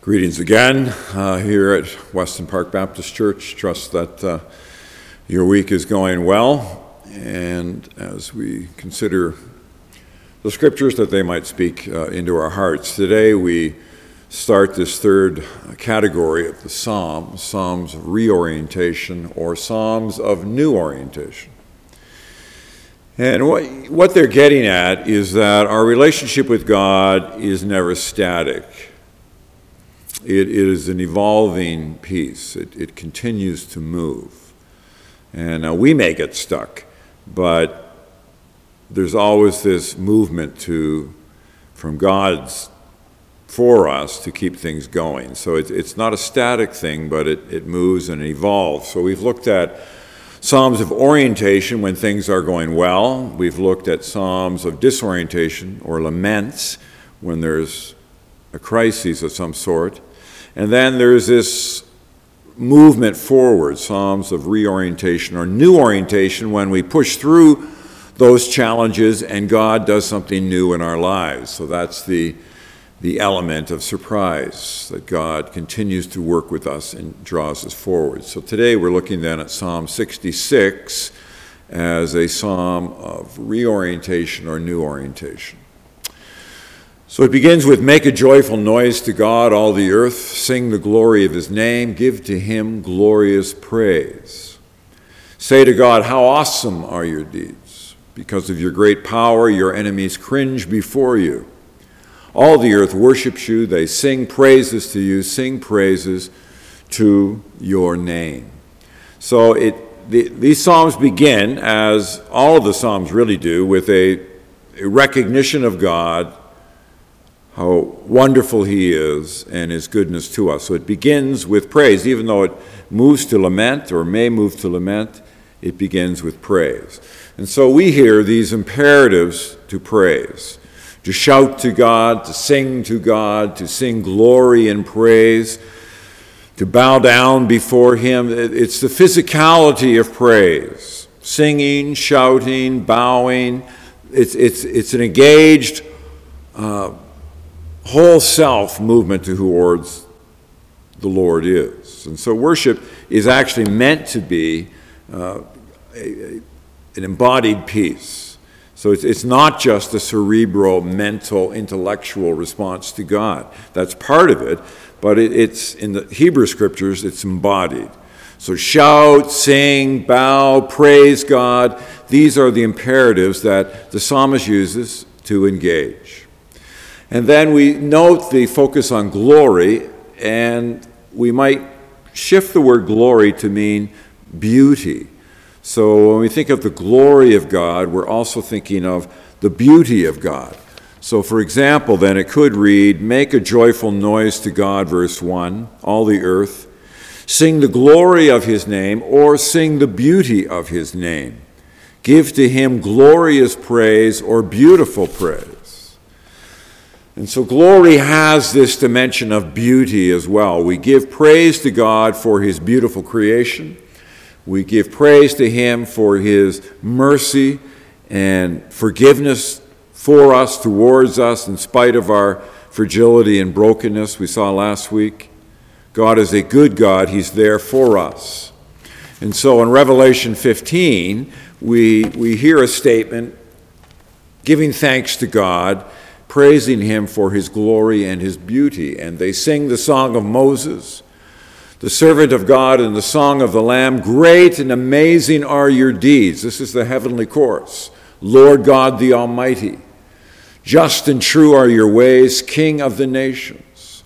Greetings again uh, here at Weston Park Baptist Church. Trust that uh, your week is going well, and as we consider the scriptures that they might speak uh, into our hearts. Today we start this third category of the Psalms Psalms of reorientation or Psalms of new orientation. And what, what they're getting at is that our relationship with God is never static. It is an evolving piece. It, it continues to move. And uh, we may get stuck, but there's always this movement to, from God's for us to keep things going. So it, it's not a static thing, but it, it moves and evolves. So we've looked at Psalms of orientation when things are going well. We've looked at Psalms of disorientation or laments when there's a crisis of some sort. And then there's this movement forward, Psalms of reorientation or new orientation when we push through those challenges and God does something new in our lives. So that's the, the element of surprise that God continues to work with us and draws us forward. So today we're looking then at Psalm 66 as a psalm of reorientation or new orientation. So it begins with Make a joyful noise to God, all the earth, sing the glory of his name, give to him glorious praise. Say to God, How awesome are your deeds! Because of your great power, your enemies cringe before you. All the earth worships you. They sing praises to you, sing praises to your name. So it, the, these Psalms begin, as all of the Psalms really do, with a, a recognition of God, how wonderful He is, and His goodness to us. So it begins with praise, even though it moves to lament or may move to lament, it begins with praise. And so we hear these imperatives to praise, to shout to God, to sing to God, to sing glory and praise, to bow down before Him. It's the physicality of praise singing, shouting, bowing. It's, it's, it's an engaged, uh, whole self movement to towards the Lord is. And so worship is actually meant to be uh, a, an embodied piece. So it's, it's not just a cerebral, mental, intellectual response to God. That's part of it, but it, it's in the Hebrew scriptures, it's embodied. So shout, sing, bow, praise God. These are the imperatives that the psalmist uses to engage. And then we note the focus on glory, and we might shift the word glory to mean beauty. So when we think of the glory of God, we're also thinking of the beauty of God. So, for example, then it could read, Make a joyful noise to God, verse 1, all the earth. Sing the glory of his name, or sing the beauty of his name. Give to him glorious praise or beautiful praise. And so, glory has this dimension of beauty as well. We give praise to God for his beautiful creation. We give praise to Him for His mercy and forgiveness for us, towards us, in spite of our fragility and brokenness we saw last week. God is a good God, He's there for us. And so in Revelation 15, we, we hear a statement giving thanks to God, praising Him for His glory and His beauty. And they sing the song of Moses the servant of God and the song of the Lamb, Great and amazing are your deeds. This is the heavenly chorus. Lord God the Almighty. Just and true are your ways, King of the nations.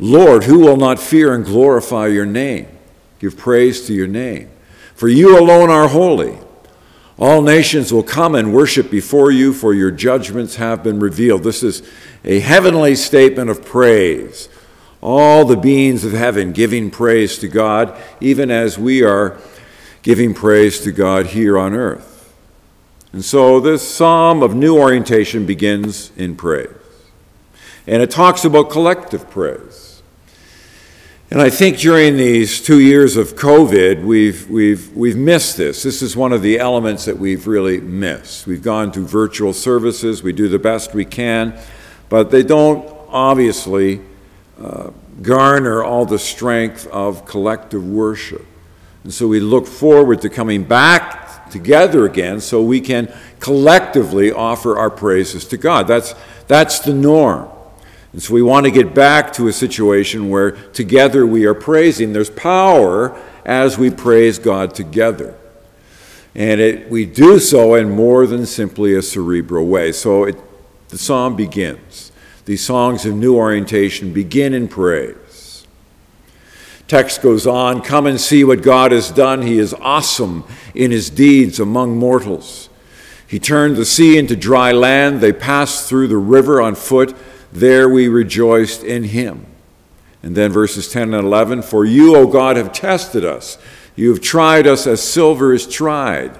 Lord, who will not fear and glorify your name? Give praise to your name. For you alone are holy. All nations will come and worship before you, for your judgments have been revealed. This is a heavenly statement of praise all the beings of heaven giving praise to God, even as we are giving praise to God here on earth. And so this psalm of new orientation begins in praise. And it talks about collective praise. And I think during these two years of COVID, we've, we've, we've missed this. This is one of the elements that we've really missed. We've gone to virtual services, we do the best we can, but they don't obviously uh, garner all the strength of collective worship. And so we look forward to coming back together again so we can collectively offer our praises to God. That's, that's the norm. And so we want to get back to a situation where together we are praising. There's power as we praise God together. And it, we do so in more than simply a cerebral way. So it, the psalm begins. These songs of new orientation begin in praise. Text goes on Come and see what God has done. He is awesome in his deeds among mortals. He turned the sea into dry land. They passed through the river on foot. There we rejoiced in him. And then verses 10 and 11 For you, O God, have tested us. You have tried us as silver is tried.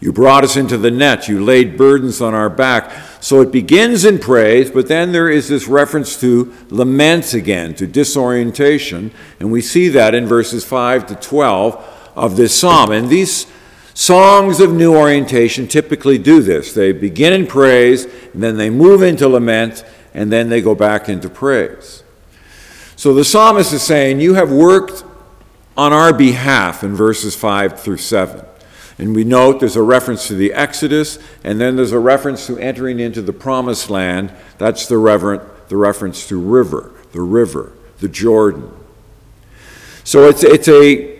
You brought us into the net. You laid burdens on our back. So it begins in praise, but then there is this reference to lament again, to disorientation. And we see that in verses 5 to 12 of this psalm. And these songs of new orientation typically do this. They begin in praise, and then they move into lament, and then they go back into praise. So the psalmist is saying, You have worked on our behalf in verses 5 through 7. And we note there's a reference to the Exodus, and then there's a reference to entering into the promised land. That's the, reverent, the reference to river, the river, the Jordan. So it's, it's a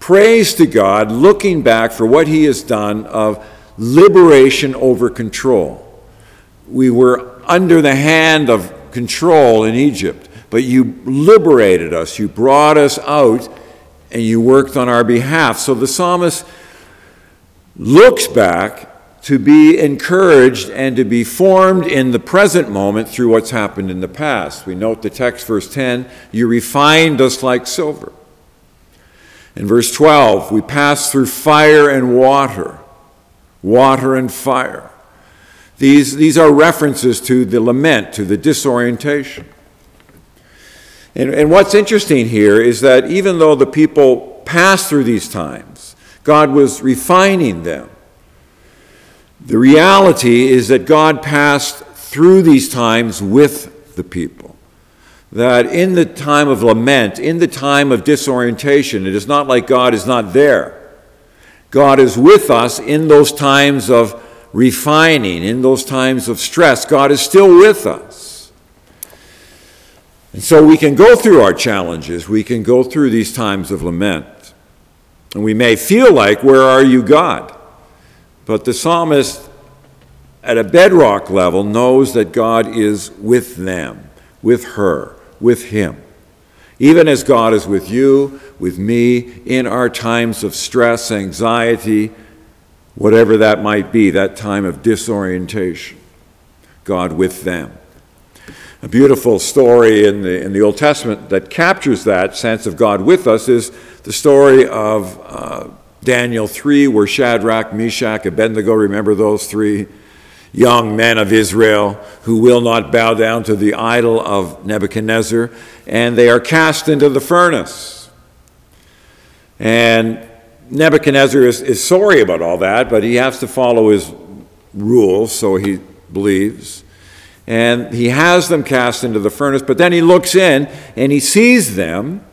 praise to God, looking back for what He has done of liberation over control. We were under the hand of control in Egypt, but you liberated us. You brought us out and you worked on our behalf. So the psalmist looks back to be encouraged and to be formed in the present moment through what's happened in the past. We note the text, verse 10 You refined us like silver. In verse 12, we passed through fire and water, water and fire. These, these are references to the lament, to the disorientation. And, and what's interesting here is that even though the people passed through these times, God was refining them. The reality is that God passed through these times with the people. That in the time of lament, in the time of disorientation, it is not like God is not there. God is with us in those times of refining, in those times of stress. God is still with us. And so we can go through our challenges, we can go through these times of lament. And we may feel like, Where are you, God? But the psalmist, at a bedrock level, knows that God is with them, with her, with him. Even as God is with you, with me, in our times of stress, anxiety, whatever that might be, that time of disorientation. God with them. A beautiful story in the, in the Old Testament that captures that sense of God with us is the story of uh, Daniel 3, where Shadrach, Meshach, Abednego, remember those three young men of Israel who will not bow down to the idol of Nebuchadnezzar, and they are cast into the furnace. And Nebuchadnezzar is, is sorry about all that, but he has to follow his rules, so he believes. And he has them cast into the furnace, but then he looks in and he sees them,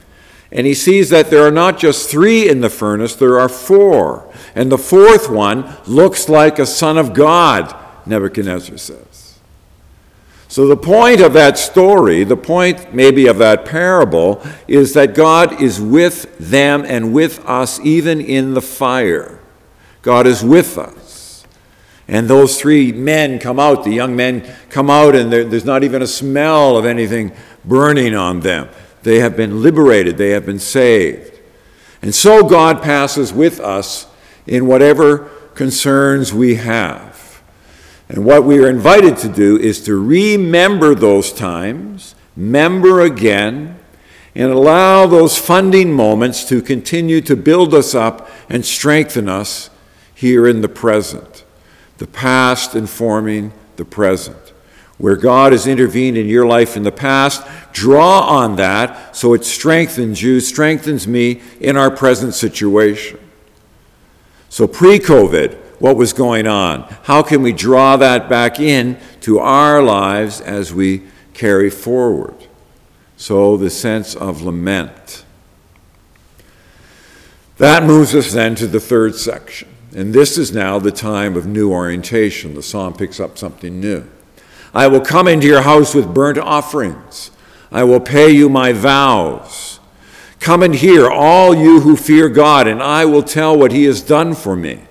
and he sees that there are not just three in the furnace, there are four. And the fourth one looks like a son of God, Nebuchadnezzar says. So, the point of that story, the point maybe of that parable, is that God is with them and with us even in the fire. God is with us. And those three men come out, the young men come out, and there's not even a smell of anything burning on them. They have been liberated, they have been saved. And so God passes with us in whatever concerns we have. And what we are invited to do is to remember those times, member again, and allow those funding moments to continue to build us up and strengthen us here in the present. The past informing the present. Where God has intervened in your life in the past, draw on that so it strengthens you, strengthens me in our present situation. So, pre COVID, what was going on. How can we draw that back in to our lives as we carry forward? So the sense of lament. That moves us then to the third section. And this is now the time of new orientation. The psalm picks up something new. I will come into your house with burnt offerings. I will pay you my vows. Come and hear, all you who fear God, and I will tell what he has done for me.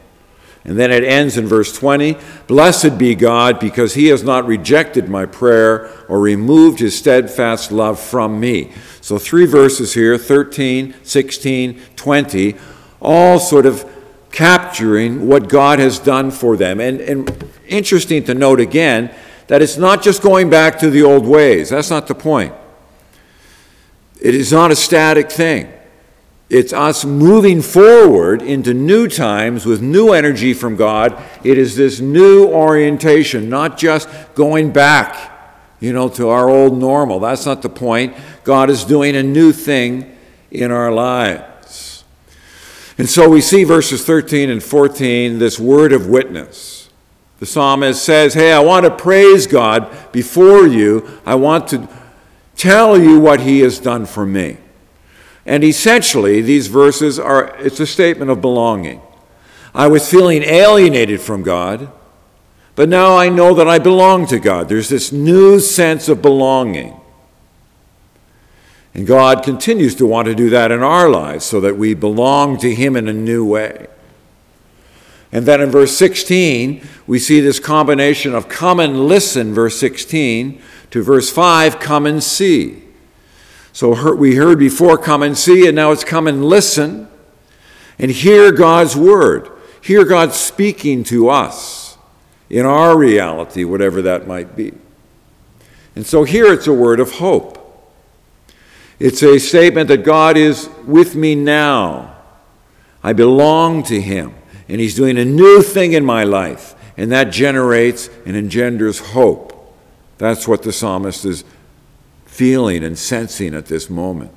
And then it ends in verse 20 Blessed be God, because he has not rejected my prayer or removed his steadfast love from me. So, three verses here 13, 16, 20, all sort of capturing what God has done for them. And, and interesting to note again that it's not just going back to the old ways. That's not the point. It is not a static thing. It's us moving forward into new times with new energy from God. It is this new orientation, not just going back, you know, to our old normal. That's not the point. God is doing a new thing in our lives. And so we see verses 13 and 14 this word of witness. The psalmist says, Hey, I want to praise God before you. I want to tell you what he has done for me. And essentially, these verses are it's a statement of belonging. I was feeling alienated from God, but now I know that I belong to God. There's this new sense of belonging. And God continues to want to do that in our lives so that we belong to Him in a new way. And then in verse 16, we see this combination of come and listen, verse 16, to verse 5, come and see. So we heard before, come and see, and now it's come and listen and hear God's word. Hear God speaking to us in our reality, whatever that might be. And so here it's a word of hope. It's a statement that God is with me now. I belong to Him, and He's doing a new thing in my life, and that generates and engenders hope. That's what the psalmist is feeling and sensing at this moment.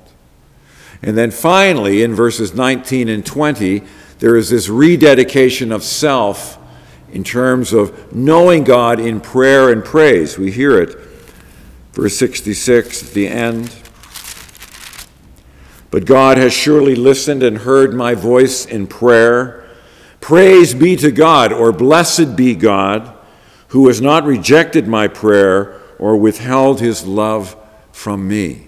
And then finally, in verses 19 and 20, there is this rededication of self in terms of knowing God in prayer and praise. We hear it, verse 66 at the end. But God has surely listened and heard my voice in prayer. Praise be to God, or blessed be God, who has not rejected my prayer or withheld his love from me.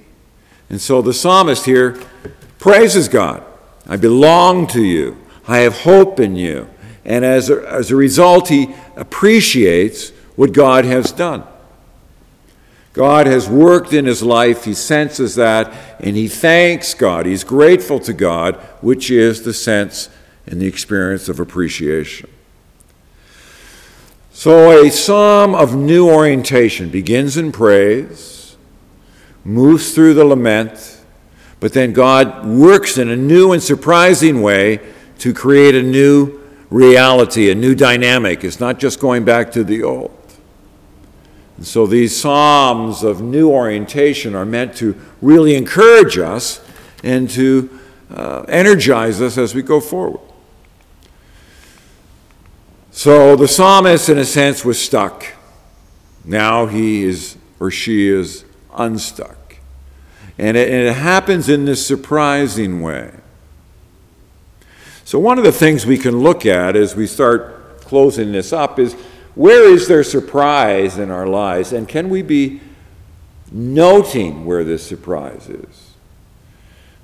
And so the psalmist here praises God. I belong to you. I have hope in you. And as a, as a result, he appreciates what God has done. God has worked in his life. He senses that, and he thanks God. He's grateful to God, which is the sense and the experience of appreciation. So, a psalm of new orientation begins in praise moves through the lament, but then God works in a new and surprising way to create a new reality, a new dynamic. It's not just going back to the old. And so these Psalms of new orientation are meant to really encourage us and to uh, energize us as we go forward. So the psalmist, in a sense, was stuck. Now he is, or she is, unstuck. And it, and it happens in this surprising way. So, one of the things we can look at as we start closing this up is where is there surprise in our lives? And can we be noting where this surprise is?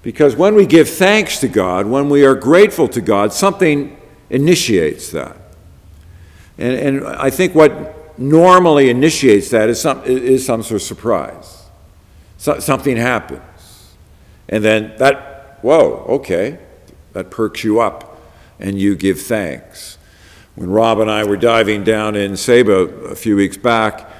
Because when we give thanks to God, when we are grateful to God, something initiates that. And, and I think what normally initiates that is some, is some sort of surprise so, something happens. And then that, whoa, okay, that perks you up and you give thanks. When Rob and I were diving down in Saba a few weeks back,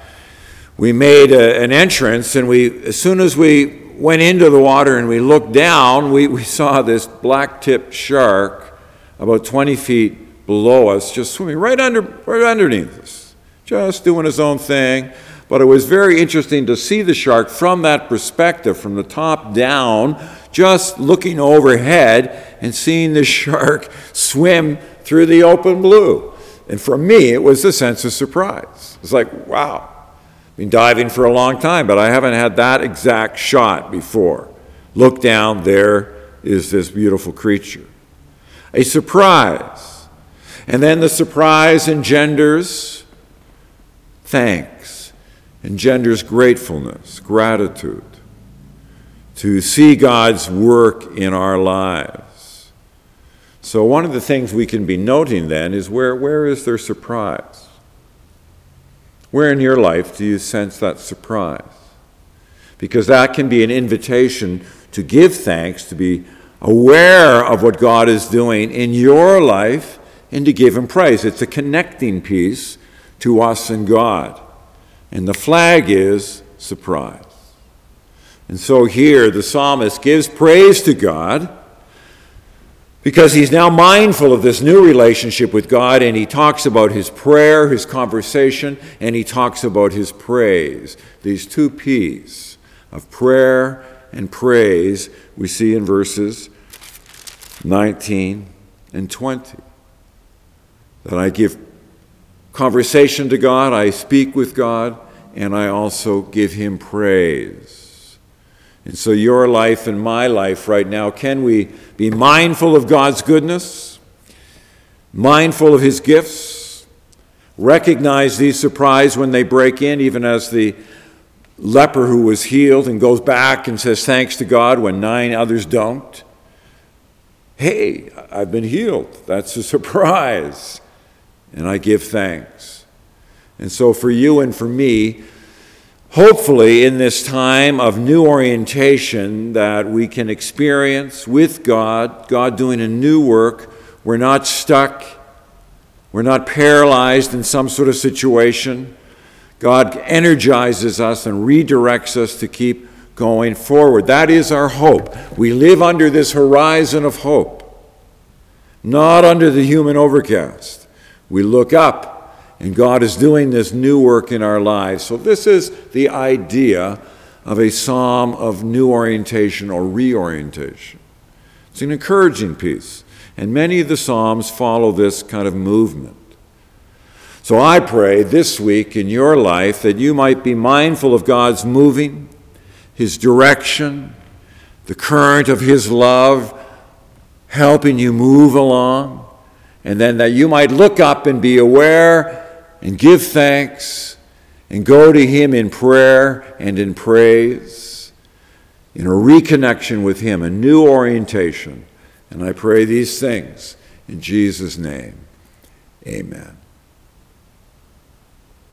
we made a, an entrance, and we, as soon as we went into the water and we looked down, we, we saw this black tipped shark about 20 feet below us, just swimming right, under, right underneath us, just doing his own thing. But it was very interesting to see the shark from that perspective, from the top down, just looking overhead and seeing the shark swim through the open blue. And for me, it was a sense of surprise. It's like, wow, I've Been diving for a long time, but I haven't had that exact shot before. Look down, there is this beautiful creature. A surprise. And then the surprise engenders thanks, engenders gratefulness, gratitude to see God's work in our lives. So, one of the things we can be noting then is where, where is there surprise? Where in your life do you sense that surprise? Because that can be an invitation to give thanks, to be aware of what God is doing in your life, and to give Him praise. It's a connecting piece to us and God. And the flag is surprise. And so here the psalmist gives praise to God because he's now mindful of this new relationship with God and he talks about his prayer, his conversation, and he talks about his praise. These two P's of prayer and praise we see in verses 19 and 20. That I give conversation to God, I speak with God, and I also give him praise. And so, your life and my life right now, can we be mindful of God's goodness, mindful of His gifts, recognize these surprise when they break in, even as the leper who was healed and goes back and says thanks to God when nine others don't? Hey, I've been healed. That's a surprise. And I give thanks. And so, for you and for me, hopefully, in this time of new orientation that we can experience with God, God doing a new work, we're not stuck, we're not paralyzed in some sort of situation. God energizes us and redirects us to keep going forward. That is our hope. We live under this horizon of hope, not under the human overcast. We look up and God is doing this new work in our lives. So, this is the idea of a psalm of new orientation or reorientation. It's an encouraging piece. And many of the psalms follow this kind of movement. So, I pray this week in your life that you might be mindful of God's moving, His direction, the current of His love helping you move along, and then that you might look up and be aware and give thanks and go to Him in prayer and in praise, in a reconnection with Him, a new orientation. And I pray these things in Jesus' name. Amen.